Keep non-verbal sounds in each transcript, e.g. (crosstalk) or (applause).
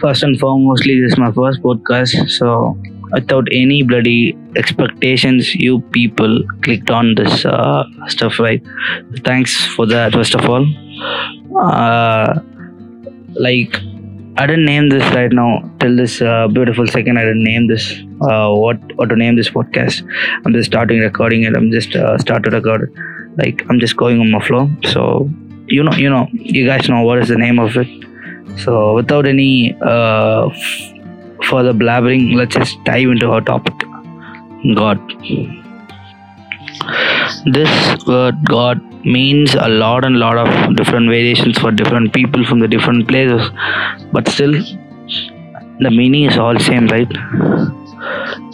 First and foremostly, this is my first podcast, so without any bloody expectations, you people clicked on this uh, stuff, right? Thanks for that, first of all. Uh, like, I didn't name this right now till this uh, beautiful second. I didn't name this. Uh, what what to name this podcast? I'm just starting recording it. I'm just uh, started record. Like I'm just going on my flow. So you know, you know, you guys know what is the name of it. So without any uh, f- further blabbering, let's just dive into our topic. God. This word God means a lot and lot of different variations for different people from the different places, but still the meaning is all same, right?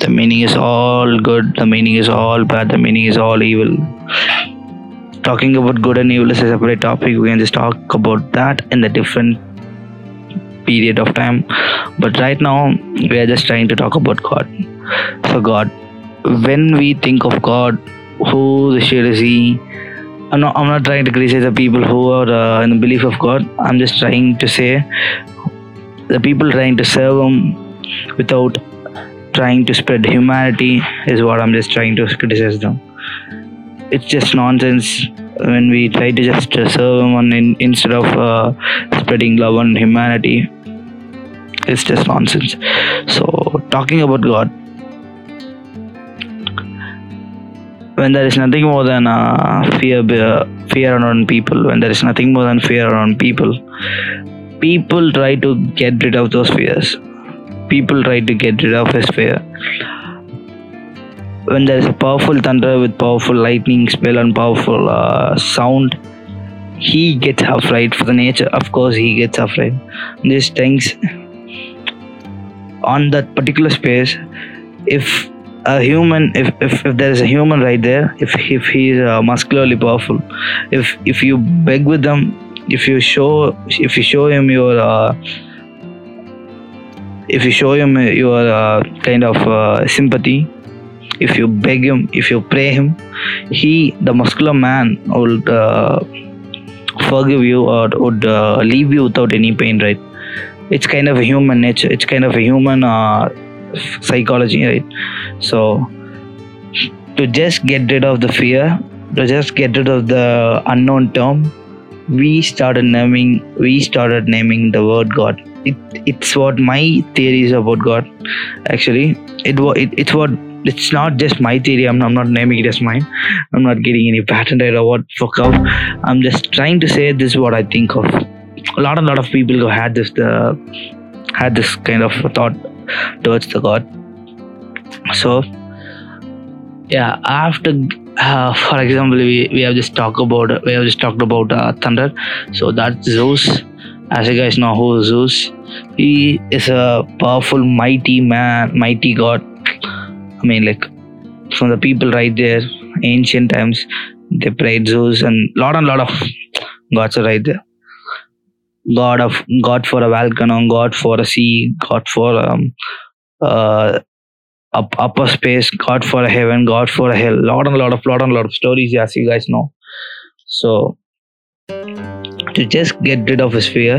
The meaning is all good, the meaning is all bad, the meaning is all evil. Talking about good and evil is a separate topic. We can just talk about that in the different period of time. But right now, we are just trying to talk about God. So, God, when we think of God, who the shit is He? I'm not, I'm not trying to criticize the people who are uh, in the belief of God. I'm just trying to say the people trying to serve Him without trying to spread humanity is what I'm just trying to criticize them. It's just nonsense when we try to just serve Him on in, instead of uh, spreading love and humanity. It's just nonsense. So, talking about God, when there is nothing more than uh, fear, fear around people, when there is nothing more than fear around people, people try to get rid of those fears. People try to get rid of his fear. When there is a powerful thunder with powerful lightning spell and powerful uh, sound, he gets afraid for the nature. Of course, he gets afraid. These things on that particular space, if a human if, if, if there is a human right there if if he is uh, muscularly powerful if if you beg with them if you show if you show him your uh, if you show him your uh, kind of uh, sympathy if you beg him if you pray him he the muscular man will forgive you or would uh, leave you without any pain right? It's kind of a human nature it's kind of a human uh, psychology right? So to just get rid of the fear to just get rid of the unknown term we started naming we started naming the word god. It, it's what my theory is about god actually. It, it it's what it's not just my theory. I'm, I'm not naming it as mine. I'm not getting any patent right or what fuck off i'm just trying to say this is what i think of. A lot a lot of people who had this uh, had this kind of thought towards the god. So yeah after uh, for example we, we have just talked about we have just talked about uh, thunder. So that's zeus as you guys know who is zeus he is a powerful mighty man mighty god i mean like from the people right there ancient times they prayed zeus and lot and lot of gods are right there. God of god for a volcano god for a sea god for um uh up, upper space god for a heaven god for a hell. Lot and lot of lot and lot of stories as you guys know. So to just get rid of his fear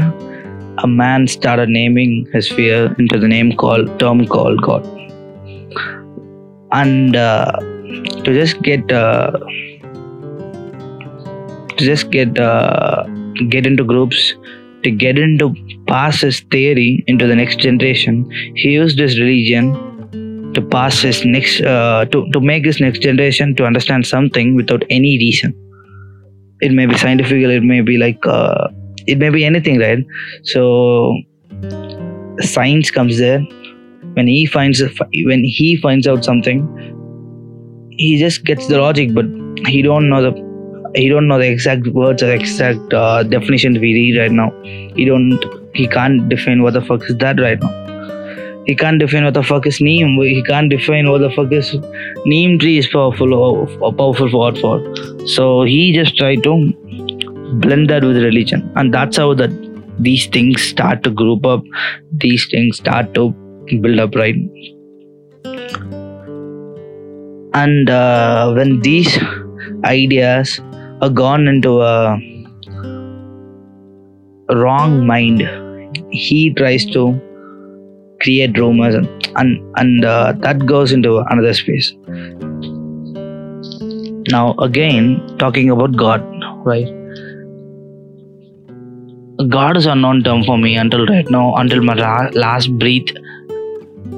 a man started naming his fear into the name called term called god and uh, to just get uh, to just get uh, get into groups to get into pass his theory into the next generation he used his religion to pass his next uh, to, to make his next generation to understand something without any reason. It may be scientific it may be like uh, it may be anything right? So science comes there when he finds when he finds out something he just gets the logic but he don't know the he don't know the exact words or exact uh, definitions we read right now. He don't he can't define what the fuck is that right now. He can't define what the fuck is neem. He can't define what the fuck is neem tree is powerful or, or powerful for what for. So he just tried to blend that with religion. And that's how that these things start to group up. These things start to build up right? And uh, when these ideas are gone into a wrong mind he tries to create rumors and and, and uh, that goes into another space. Now again talking about god right? God is a unknown term for me until right now until my la- last breath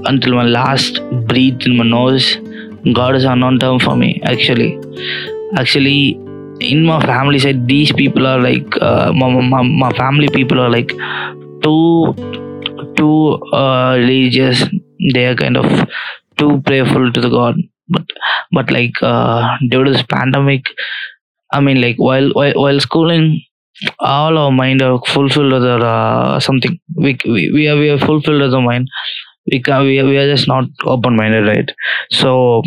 until my last breath in my nose god is unknown term for me actually. Actually in my family side these people are like uh, my, my, my family people are like too too uh, religious they are kind of too prayerful to the god. But but like uh, due to this pandemic i mean like while while, while schooling all our mind are fulfilled with uh, something. We, we we are we are fulfilled with the mind we can we, we are just not open minded right? So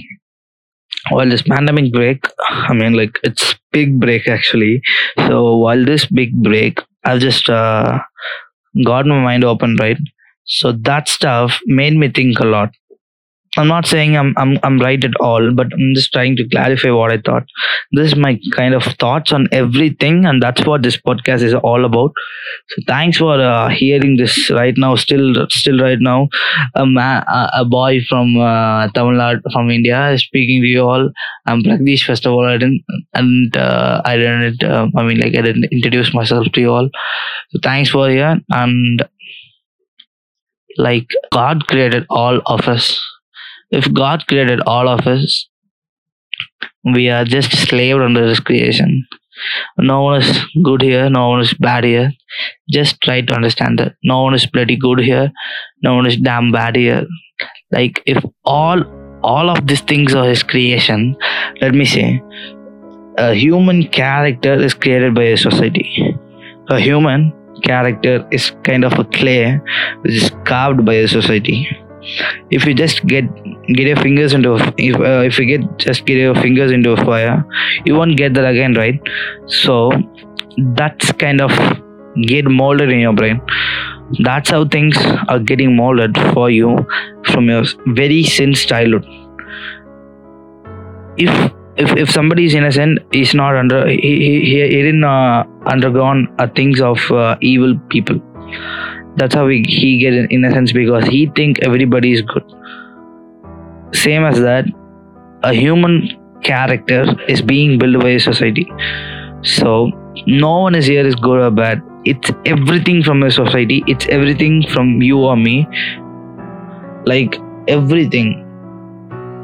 while this pandemic break i mean like it's big break actually. So while this big break i've just uh, got my mind open right? So that stuff made me think a lot i'm not saying i'm i'm, I'm right at all but i'm just trying to clarify what i thought this is my kind of thoughts on everything and that's what this podcast is all about so thanks for uh, hearing this right now still still right now a man, a, boy from uh, Tamil Nadu, from India, is speaking to you all. I'm Pragdish. First of all, I didn't, and uh, I didn't. Uh, I mean, like I didn't introduce myself to you all. So thanks for here. And like God created all of us. If God created all of us, we are just slaved under His creation. No one is good here. No one is bad here. Just try to understand that. No one is bloody good here no one is damn bad here like if all all of these things are his creation let me say a human character is created by a society a human character is kind of a clay which is carved by a society if you just get get your fingers into if, uh, if you get just get your fingers into a fire you won't get that again right? So that's kind of get molded in your brain. That's how things are getting molded for you from your very since childhood. If if, if somebody is innocent he's not under he, he, he didn't uh, undergone uh, things of uh, evil people that's how he, he get innocence because he think everybody is good. Same as that a human character is being built by a society. So no one is here is good or bad. It's everything from a society. It's everything from you or me. Like everything.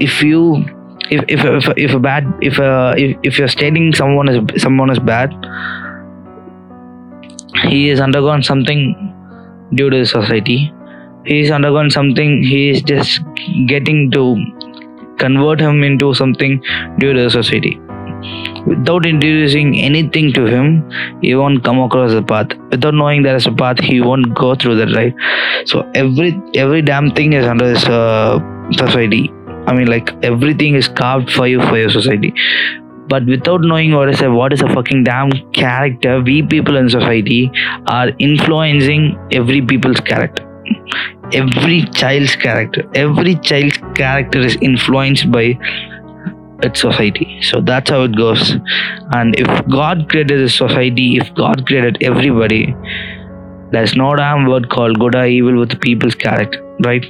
If you if if if, if a bad if uh if, if you're stating someone is someone is bad he has undergone something due to the society. He has undergone something he is just getting to convert him into something due to the society. Without introducing anything to him he won't come across the path. Without knowing there is a path he won't go through that right so every every damn thing is under this uh, society. I mean like everything is carved for you for your society but without knowing what is a what is a fucking damn character we people in society are influencing every people's character. Every child's character. Every child's character is influenced by its society. So that's how it goes. And if god created this society if god created everybody there's no damn word called good or evil with people's character right?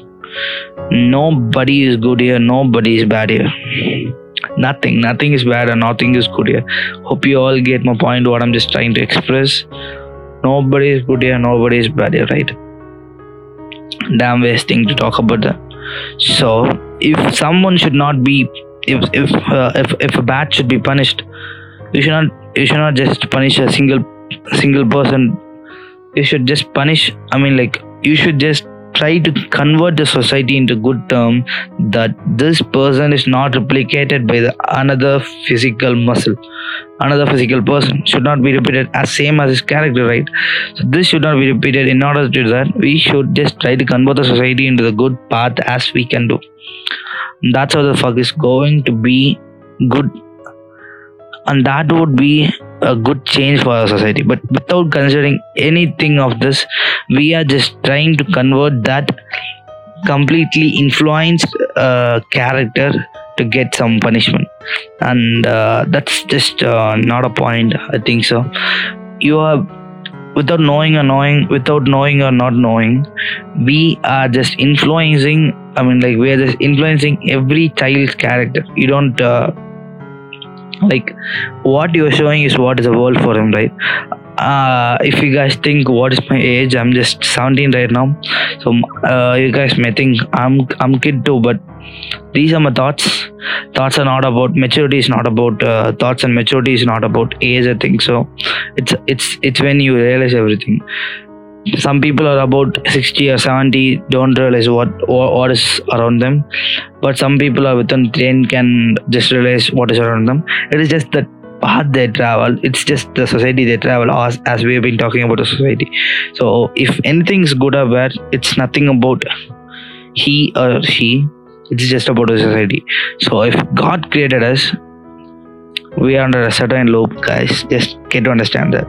Nobody is good here. Nobody is bad here nothing. Nothing is bad and nothing is good here hope you all get my point what i'm just trying to express. Nobody is good here nobody is bad here right. Damn wasting to talk about that so if someone should not be if if uh, if, if a bad should be punished you should not you should not just punish a single single person. You should just punish i mean like you should just try to convert the society into good term that this person is not replicated by the another physical muscle. Another physical person should not be repeated as same as his character right? So this should not be repeated in order to do that. We should just try to convert the society into the good path as we can do. That's how the fuck is going to be good. And that would be a good change for our society. But without considering anything of this we are just trying to convert that completely influenced uh, character to get some punishment. And uh, that's just uh, not a point i think so. You are without knowing or knowing without knowing or not knowing we are just influencing i mean like we are just influencing every child's character. You don't uh, like what you're showing is what is the world for him right? Uh, if you guys think what is my age i'm just 17 right now. So uh, you guys may think i'm i'm kid too but these are my thoughts. Thoughts are not about maturity is not about uh, thoughts and maturity is not about age i think so. It's it's it's when you realize everything some people are about 60 or 70 don't realize what what is around them. But some people are within 10 can just realize what is around them. It is just the path they travel. It's just the society they travel as, as we have been talking about the society. So if anything is good or bad it's nothing about he or she. It's just about the society. So if god created us we are under a certain loop guys. Just get to understand that.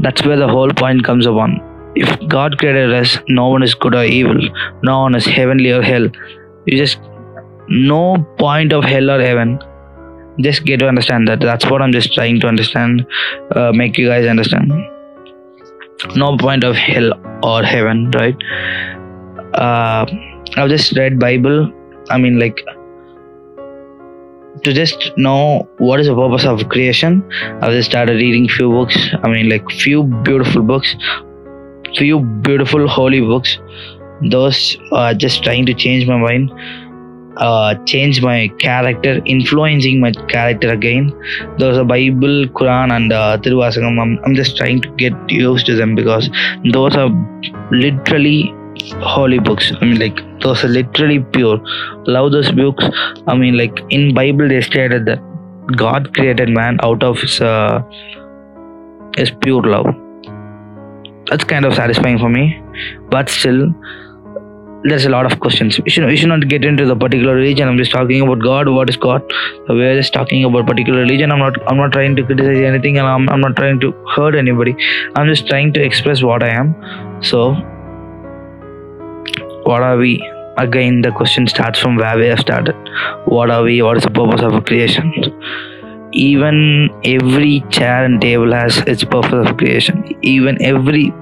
That's where the whole point comes upon if God created us, no one is good or evil, no one is heavenly or hell. You just no point of hell or heaven. Just get to understand that. That's what I'm just trying to understand, uh, make you guys understand. No point of hell or heaven, right? Uh, I've just read Bible. I mean, like to just know what is the purpose of creation. I've just started reading few books. I mean, like few beautiful books few beautiful holy books. Those are just trying to change my mind, uh, change my character, influencing my character again. Those are Bible, Quran, and uh. I'm, I'm just trying to get used to them because those are literally holy books. I mean, like those are literally pure. Love those books. I mean, like in Bible they stated that God created man out of his, uh, his pure love that's kind of satisfying for me. But still there's a lot of questions. We should, we should not get into the particular religion. I'm just talking about god what is god? We're just talking about particular religion i'm not i'm not trying to criticize anything and i'm, I'm not trying to hurt anybody. I'm just trying to express what i am. So what are we? Again the question starts from where we have started. What are we? What is the purpose of creation even every chair and table has its purpose of creation. Even every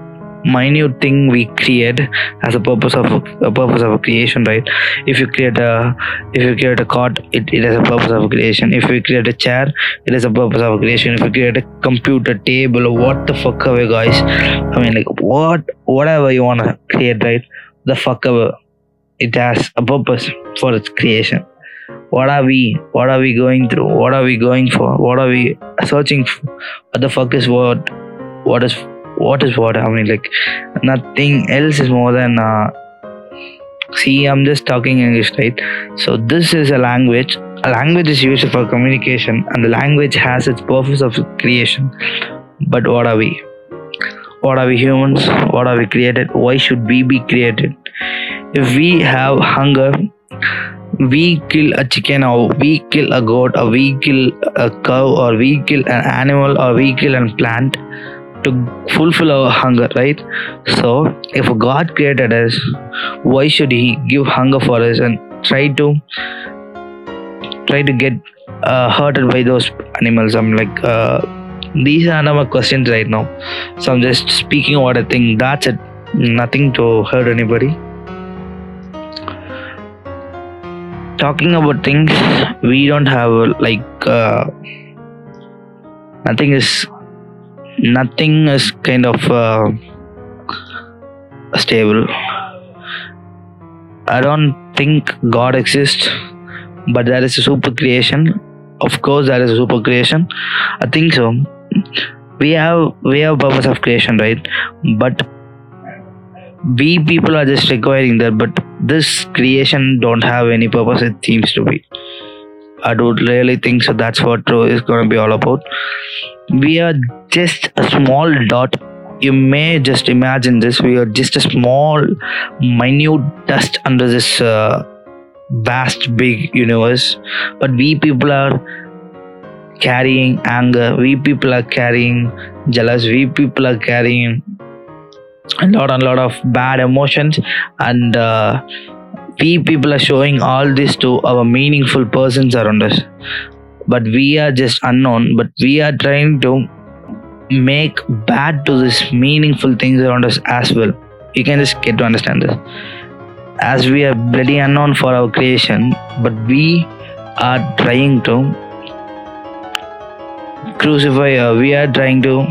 minute thing we create has a purpose of a purpose of a creation right? If you create a if you create a cot it, it has a purpose of creation. If you create a chair it has a purpose of creation. If you create a computer table what the fuck we guys? I mean like what whatever you want to create right? The fuck ever. It has a purpose for its creation what are we what are we going through? What are we going for? What are we searching for what the fuck is what what is what is what? I mean like nothing else is more than uh, see i'm just talking english right? So this is a language a language is used for communication and the language has its purpose of creation. But what are we? What are we humans? What are we created? Why should we be created? If we have hunger we kill a chicken or we kill a goat or we kill a cow or we kill an animal or we kill a plant to fulfill our hunger right? So if god created us why should he give hunger for us and try to try to get uh, hurted by those animals? I'm like uh, these are my questions right now. So i'm just speaking what i think that's it. Nothing to hurt anybody talking about things we don't have like uh, nothing is nothing is kind of uh, stable. I don't think god exists but there is a super creation. Of course there is a super creation. I think so. We have we have purpose of creation right? But we people are just requiring that but this creation don't have any purpose. It seems to be. I don't really think so. That's what true is going to be all about. We are just a small dot. You may just imagine this. We are just a small minute dust under this uh, vast big universe. But we people are carrying anger. We people are carrying jealous. We people are carrying a lot and lot of bad emotions and uh, we people are showing all this to our meaningful persons around us. But we are just unknown but we are trying to make bad to this meaningful things around us as well. You can just get to understand this. As we are bloody unknown for our creation but we are trying to crucify uh, we are trying to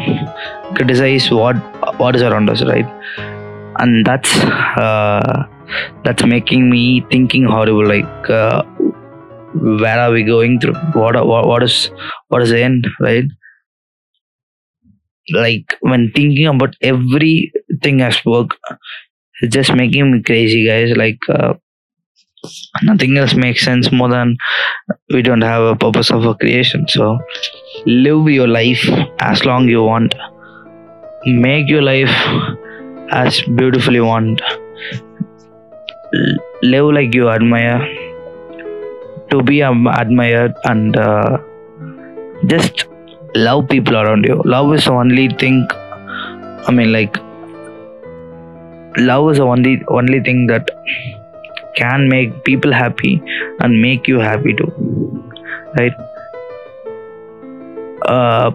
criticize what what is around us right and that's uh, that's making me thinking horrible like uh, where are we going through what, what what is what is the end right like when thinking about everything I spoke, it's just making me crazy, guys. Like uh, nothing else makes sense more than we don't have a purpose of a creation. So live your life as long you want. Make your life as beautiful you want. Live like you admire. To be admired and uh, just love people around you love is the only thing i mean like love is the only only thing that can make people happy and make you happy too right uh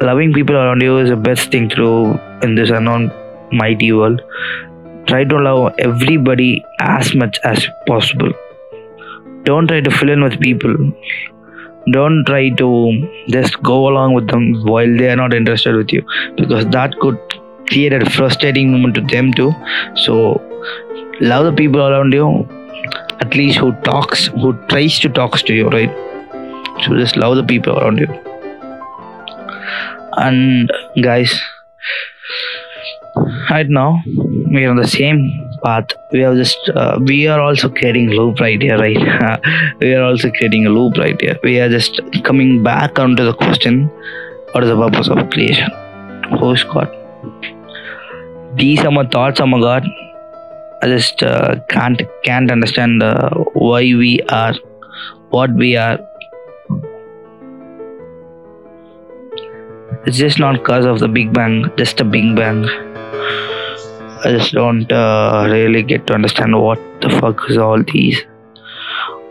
loving people around you is the best thing to do in this unknown mighty world. Try to love everybody as much as possible. Don't try to fill in with people. Don't try to just go along with them while they are not interested with you because that could create a frustrating moment to them too. So love the people around you at least who talks who tries to talks to you right? So just love the people around you and guys right now we are on the same path. We have just uh, we are also creating loop right here right? (laughs) We are also creating a loop right here. We are just coming back onto the question what is the purpose of creation? Who is god. These are my thoughts on my god. I just uh, can't can't understand uh, why we are what we are it's just not because of the big bang just a big bang I just don't uh, really get to understand what the fuck is all these.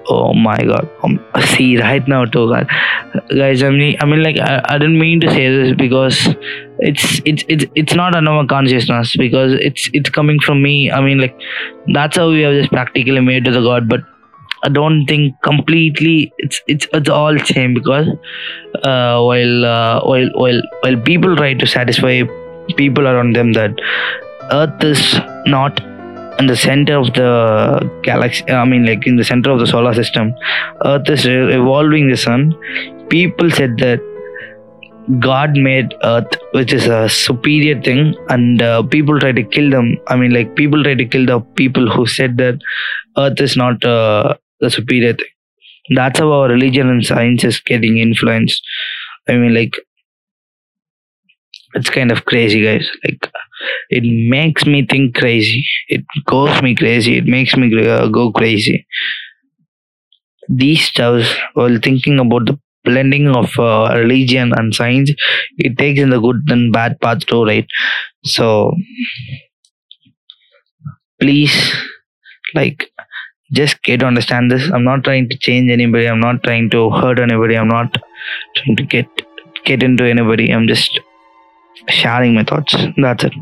Oh my god! Um, see right now too, God. guys. I mean, I mean, like I, I didn't mean to say this because it's it's it's it's not under my consciousness because it's it's coming from me. I mean, like that's how we have just practically made to the God, but I don't think completely it's it's it's all same because uh, while uh, while while while people try to satisfy people around them that Earth is not in the center of the galaxy. I mean, like in the center of the solar system. Earth is revolving the sun. People said that God made Earth, which is a superior thing, and uh, people try to kill them. I mean, like people try to kill the people who said that Earth is not uh, the superior thing. That's how our religion and science is getting influenced. I mean, like it's kind of crazy, guys. Like it makes me think crazy it goes me crazy it makes me uh, go crazy these stuffs while thinking about the blending of uh, religion and science it takes in the good and bad path too right so please like just get to understand this i'm not trying to change anybody i'm not trying to hurt anybody i'm not trying to get get into anybody i'm just sharing my thoughts. That's it.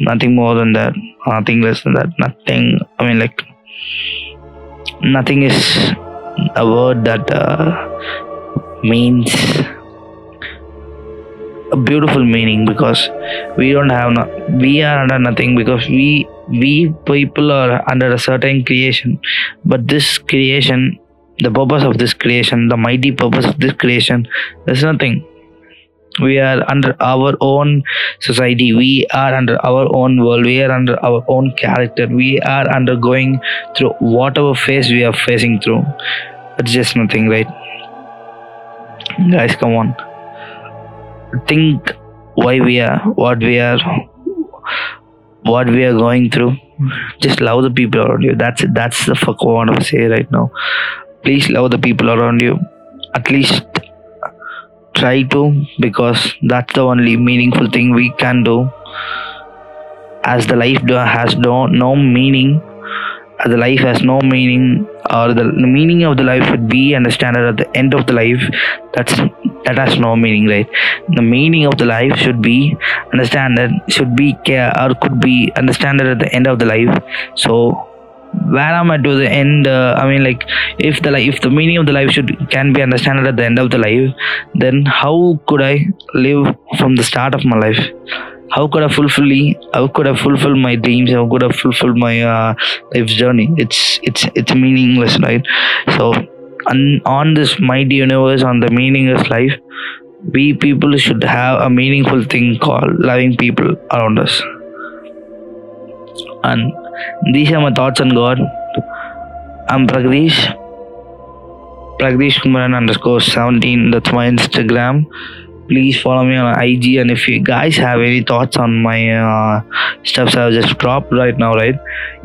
Nothing more than that. Nothing less than that. Nothing. I mean, like, nothing is a word that uh, means a beautiful meaning because we don't have no, we are under nothing because we we people are under a certain creation but this creation the purpose of this creation the mighty purpose of this creation there's nothing. We are under our own society. We are under our own world. We are under our own character. We are undergoing through whatever phase we are facing through. It's just nothing right? Guys come on. Think why we are what we are what we are going through. Just love the people around you. That's it. That's the fuck i want to say right now. Please love the people around you. At least try to because that's the only meaningful thing we can do. As the life has no, no meaning as the life has no meaning or the, meaning of the life would be understood at the end of the life. That's that has no meaning right the meaning of the life should be understood should be care or could be understood at the end of the life so where am I to the end? Uh, I mean, like, if the like, if the meaning of the life should can be understood at the end of the life, then how could I live from the start of my life? How could I fulfill? How could I fulfill my dreams? How could I fulfill my uh, life's journey? It's it's it's meaningless, right? So, on, on this mighty universe, on the meaningless life, we people should have a meaningful thing called loving people around us. And these are my thoughts on God. I'm Pragdish. Pragdish Kumaran underscore 17. That's my Instagram. Please follow me on IG. And if you guys have any thoughts on my uh, stuffs I've just dropped right now, right?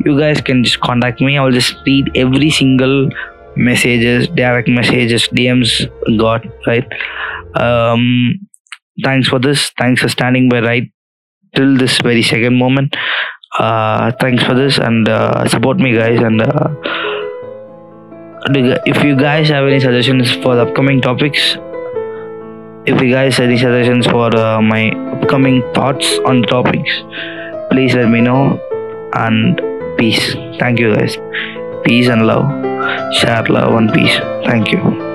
You guys can just contact me. I'll just read every single messages, direct messages, DMs got, right? Um, thanks for this. Thanks for standing by right till this very second moment uh, thanks for this and uh, support me guys and uh, if you guys have any suggestions for upcoming topics if you guys have any suggestions for uh, my upcoming thoughts on topics please let me know and peace thank you guys peace and love share love and peace thank you